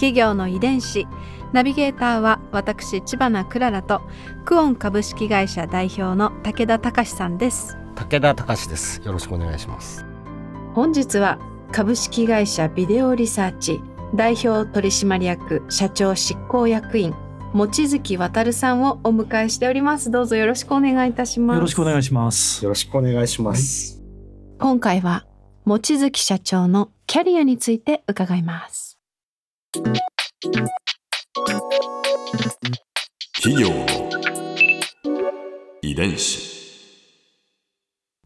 企業の遺伝子。ナビゲーターは私千葉なクララとクオン株式会社代表の武田隆さんです。武田隆です。よろしくお願いします。本日は株式会社ビデオリサーチ代表取締役社長執行役員望月渉さんをお迎えしております。どうぞよろしくお願いいたします。よろしくお願いします。よろしくお願いします、今回は望月社長のキャリアについて伺います企業の遺伝子。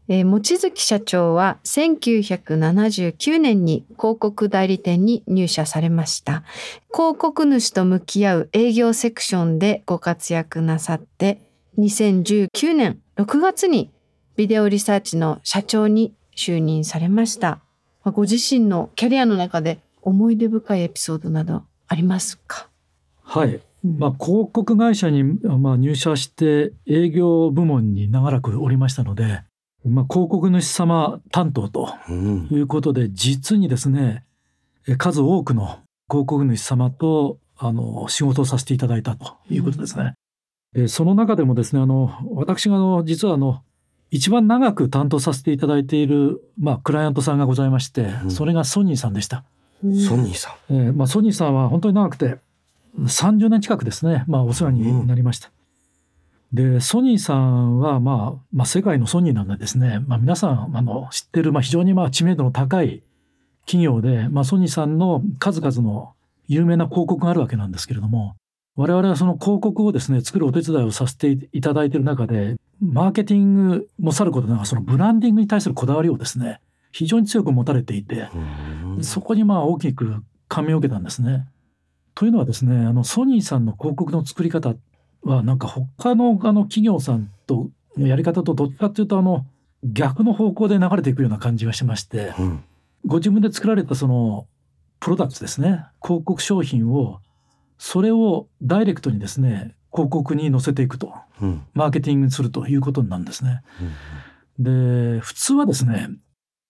えー、望月社長は1979年に広告代理店に入社されました広告主と向き合う営業セクションでご活躍なさって2019年6月にビデオリサーチの社長に就任されましたご自身のキャリアの中で思い出深いエピソードなどありますか、はい。うんまあ、広告会社に、まあ、入社して営業部門に長らくおりましたので、まあ、広告主様担当とうんいうことで、実にですね、え数多くの広告主様とあの仕事をさせていただいたということですね。えその中でもですね、あの私があの実はあの一番長く担当させていただいている、まあ、クライアントさんがございまして、うんそれがソニーさんでした。ソニーさん。えーまあ、ソニーさんは本当に長くて30年近くですね、まあ、お世話になりました。でソニーさんは、まあ、まあ世界のソニーなんでですね、まあ、皆さんあの知ってる、まあ、非常にまあ知名度の高い企業で、まあ、ソニーさんの数々の有名な広告があるわけなんですけれども我々はその広告をですね作るお手伝いをさせていただいている中でマーケティングもさることながらそのブランディングに対するこだわりをですね非常に強く持たれていて、うんそこにまあ大きく感銘を受けたんですね。というのはですねあのソニーさんの広告の作り方はなんか他のあの企業さんとのやり方とどっちかというとあの逆の方向で流れていくような感じがしましてうんご自分で作られたそのプロダクツですね広告商品をそれをダイレクトにですね広告に載せていくとうんマーケティングするということなんですね。で普通はですね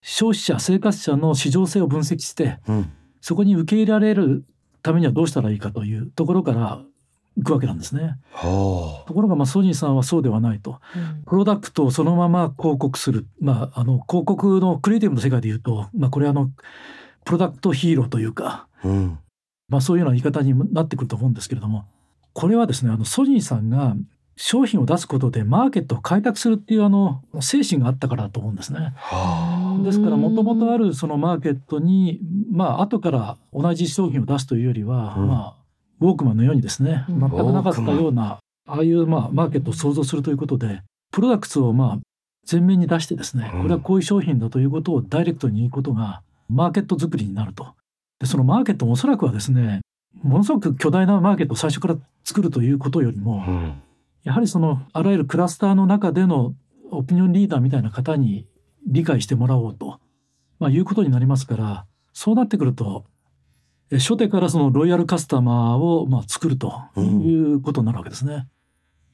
消費者生活者の市場性を分析してうんそこに受け入れられるためにはどうしたらいいかというところから行くわけなんですね。はところがまあソニーさんはそうではないと。プロダクトをそのまま広告する。まああの広告のクリエイティブの世界で言うと、まあこれはあのプロダクトヒーローというか、あうんまあそういうような言い方になってくると思うんですけれども、これはですね、あのソニーさんが商品を出すことでマーケットを開拓するっていうあの精神があったからだと思うんですね。はですからもともとあるそのマーケットにまあ後から同じ商品を出すというよりは、うん。まあウォークマンのようにですねうん。全くなかったようなああいうまあマーケットを創造するということでプロダクツをまあ前面に出してですねうん。これはこういう商品だということをダイレクトに言うことがマーケット作りになると。でそのマーケットもおそらくはですねものすごく巨大なマーケットを最初から作るということよりも、あうんやはりそのあらゆるクラスターの中でのオピニオンリーダーみたいな方に理解してもらおうと、まあ、いうことになりますからそうなってくるとえ初手からそのロイヤルカスタマーをまあ作るということになるわけですね。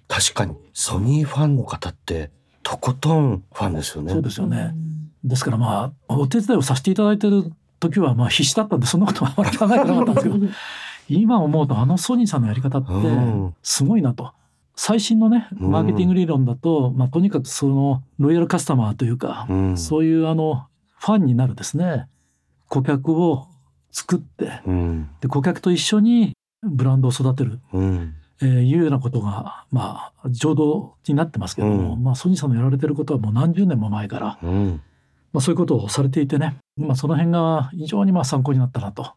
確かにソニーファンの方ってとことんファンですよねそうですよね。ですからまあお手伝いをさせていただいてる時はまあ必死だったんでそんなことはあまり考えてなかったんですけど 今思うとあのソニーさんのやり方ってうんすごいなと。最新のねうん。マーケティング理論だと、まあ、とにかくそのロイヤルカスタマーというか、うん。そういうあのファンになるですね。顧客を作ってうん。で顧客と一緒にブランドを育てる、うん。えーいうようなことがまあ浄土になってますけども、うん。まあ、ソニーさんのやられてることはもう何十年も前から、うん。まあ、そういうことをされていてね、まあ、その辺が非常にまあ参考になったなと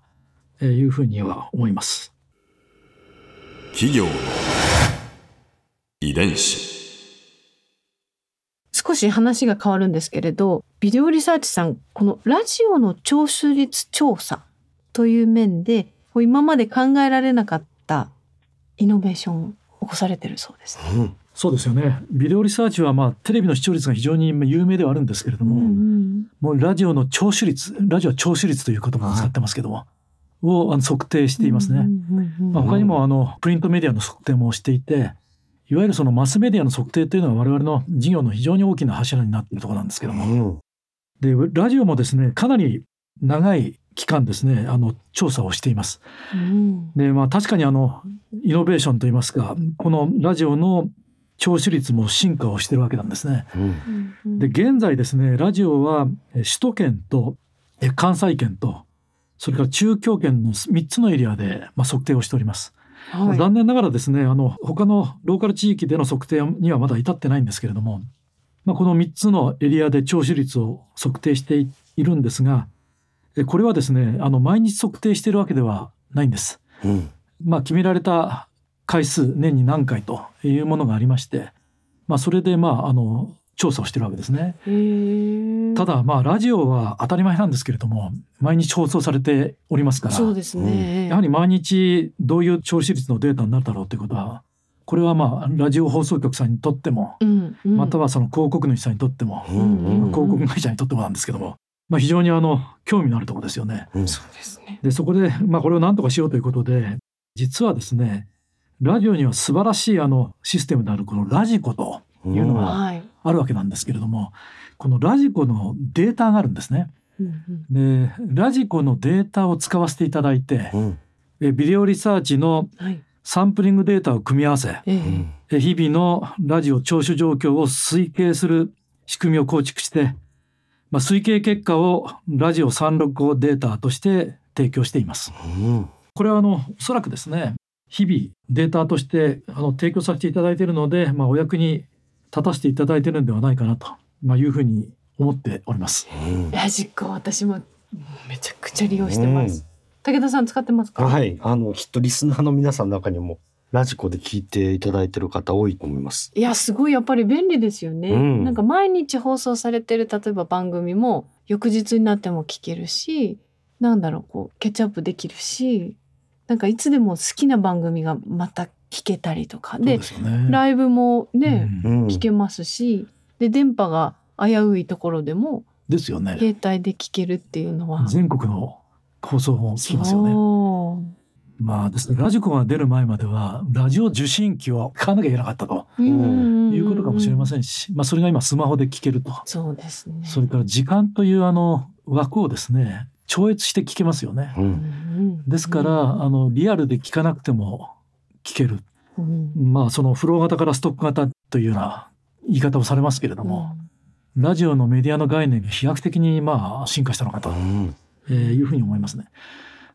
いうふうには思います。企業の遺伝子少し話が変わるんですけれどビデオリサーチさんこのラジオの聴取率調査という面で今まで考えられなかったイノベーションを起こされてるそうです。うんそうですよね。ビデオリサーチはまあテレビの視聴率が非常に有名ではあるんですけれども、うんもうラジオの聴取率、ラジオは聴取率という言葉を使ってますけども、をあの測定していますね。まあ、他にもあのプリントメディアの測定もしていて、いわゆるそのマスメディアの測定というのは我々の事業の非常に大きな柱になっているところなんですけども、うんでラジオもですねかなり長い期間ですねあの調査をしています。うんでまあ確かにあのイノベーションといいますかこのラジオの聴取率も進化をしてるわけなんですね。うんで現在ですねラジオはえ首都圏とえ関西圏とそれから中京圏の3つのエリアで、まあ、測定をしております。はい残念ながらですねあの他のローカル地域での測定にはまだ至ってないんですけれども、まあ、この3つのエリアで聴取率を測定しているんですがえこれはですねあの毎日測定しているわけではないんです。うんまあ、決められた回数年に何回というものがありまして、まあ、それでまああの調査をしているわけですね。ただまあラジオは当たり前なんですけれども毎日放送されておりますからそうですね。やはり毎日どういう聴取率のデータになるだろうということはこれはまあラジオ放送局さんにとっても、うんうんまたはその広告主さんにとっても、うんうん広告会社にとってもなんですけども、まあ、非常にあの興味のあるところですよね。うんそうですね。でそこで、まあ、これを何とかしようということで実はですねラジオには素晴らしいあのシステムであるこのラジコというのははい。あるわけなんですけれどもこのラジコのデータがあるんですね。でラジコのデータを使わせていただいてうんえビデオリサーチのはい。サンプリングデータを組み合わせええうんえ日々のラジオ聴取状況を推計する仕組みを構築して、まあ、推計結果をラジオ365データとして提供しています。うんこれはあのおそらくですね日々データとしてあの提供させていただいているので、まあ、お役に立たせていただいているんではないかなと、まあ、いうふうに思っております。うんラジコ私もめちゃくちゃ利用してます。武田さん使ってますか？はい。あの、きっとリスナーの皆さんの中にも、ラジコで聞いていただいてる方多いと思います。いやすごいやっぱり便利ですよね、うんなんか毎日放送されてる例えば番組も翌日になっても聞けるしなんだろうこうキャッチアップできるしなんかいつでも好きな番組がまた聞けたりとか。でね。ライブもね、うん。うん聞けますしで電波が危ういところでもですよね。携帯で聞けるっていうのは。全国の放送も聞きますよね。まあですね、ラジコが出る前まではラジオ受信機を買わなきゃいけなかったと。うん。いうことかもしれませんんし、まあ、それが今スマホで聞けると。そうですね。それから時間というあの枠をですね超越して聞けますよね。ううんん。ですから、あのリアルで聞かなくても聞ける。うん。まあそのフロー型からストック型というような言い方をされますけれども、ラジオのメディアの概念が飛躍的にまあ進化したのかというふうに思いますね。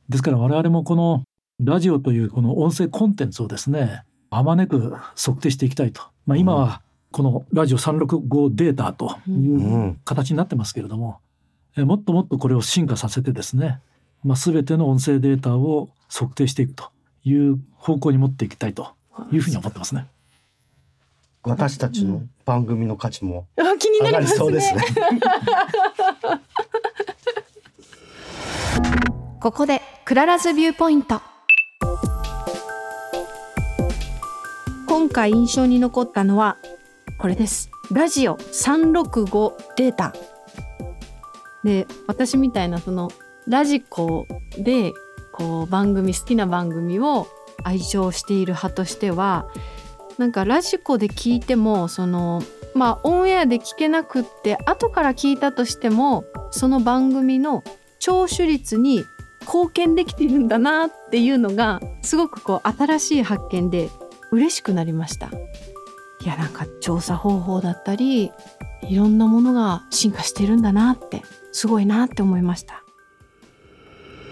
ですから我々もこのラジオというこの音声コンテンツをですねあまねく測定していきたいと。まあ、今はこのラジオ365データといううん。形になってますけれども、えーもっともっとこれを進化させてですね、まあ、全ての音声データを測定していくという方向に持っていきたいとい。うふうに思ってますね。私たちの番組の価値もあ気にな上がりりますね。そうですね。ここでクララズ viewpoint。今回印象に残ったのはこれです。ラジオ365データ。で私みたいなそのラジコでこう番組好きな番組を愛情している派としてはなんかラジコで聞いてもそのまあオンエアで聞けなくって後から聞いたとしてもその番組の聴取率に貢献できているんだなっていうのがすごくこう新しい発見で嬉しくなりました。いやなんか調査方法だったりいろんなものが進化してるんだなってすごいなって思いました。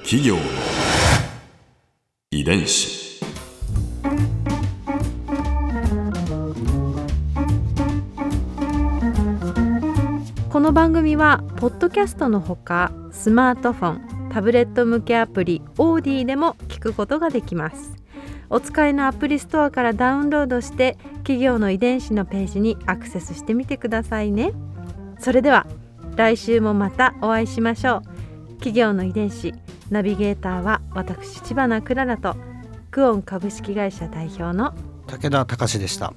企業遺伝子。この番組はポッドキャストのほかスマートフォンタブレット向けアプリオーディでも聞くことができます。お使いのアプリストアからダウンロードして企業の遺伝子のページにアクセスしてみてくださいね。それでは来週もまたお会いしましょう。企業の遺伝子ナビゲーターは私千葉なクララとクオン株式会社代表の武田隆でした。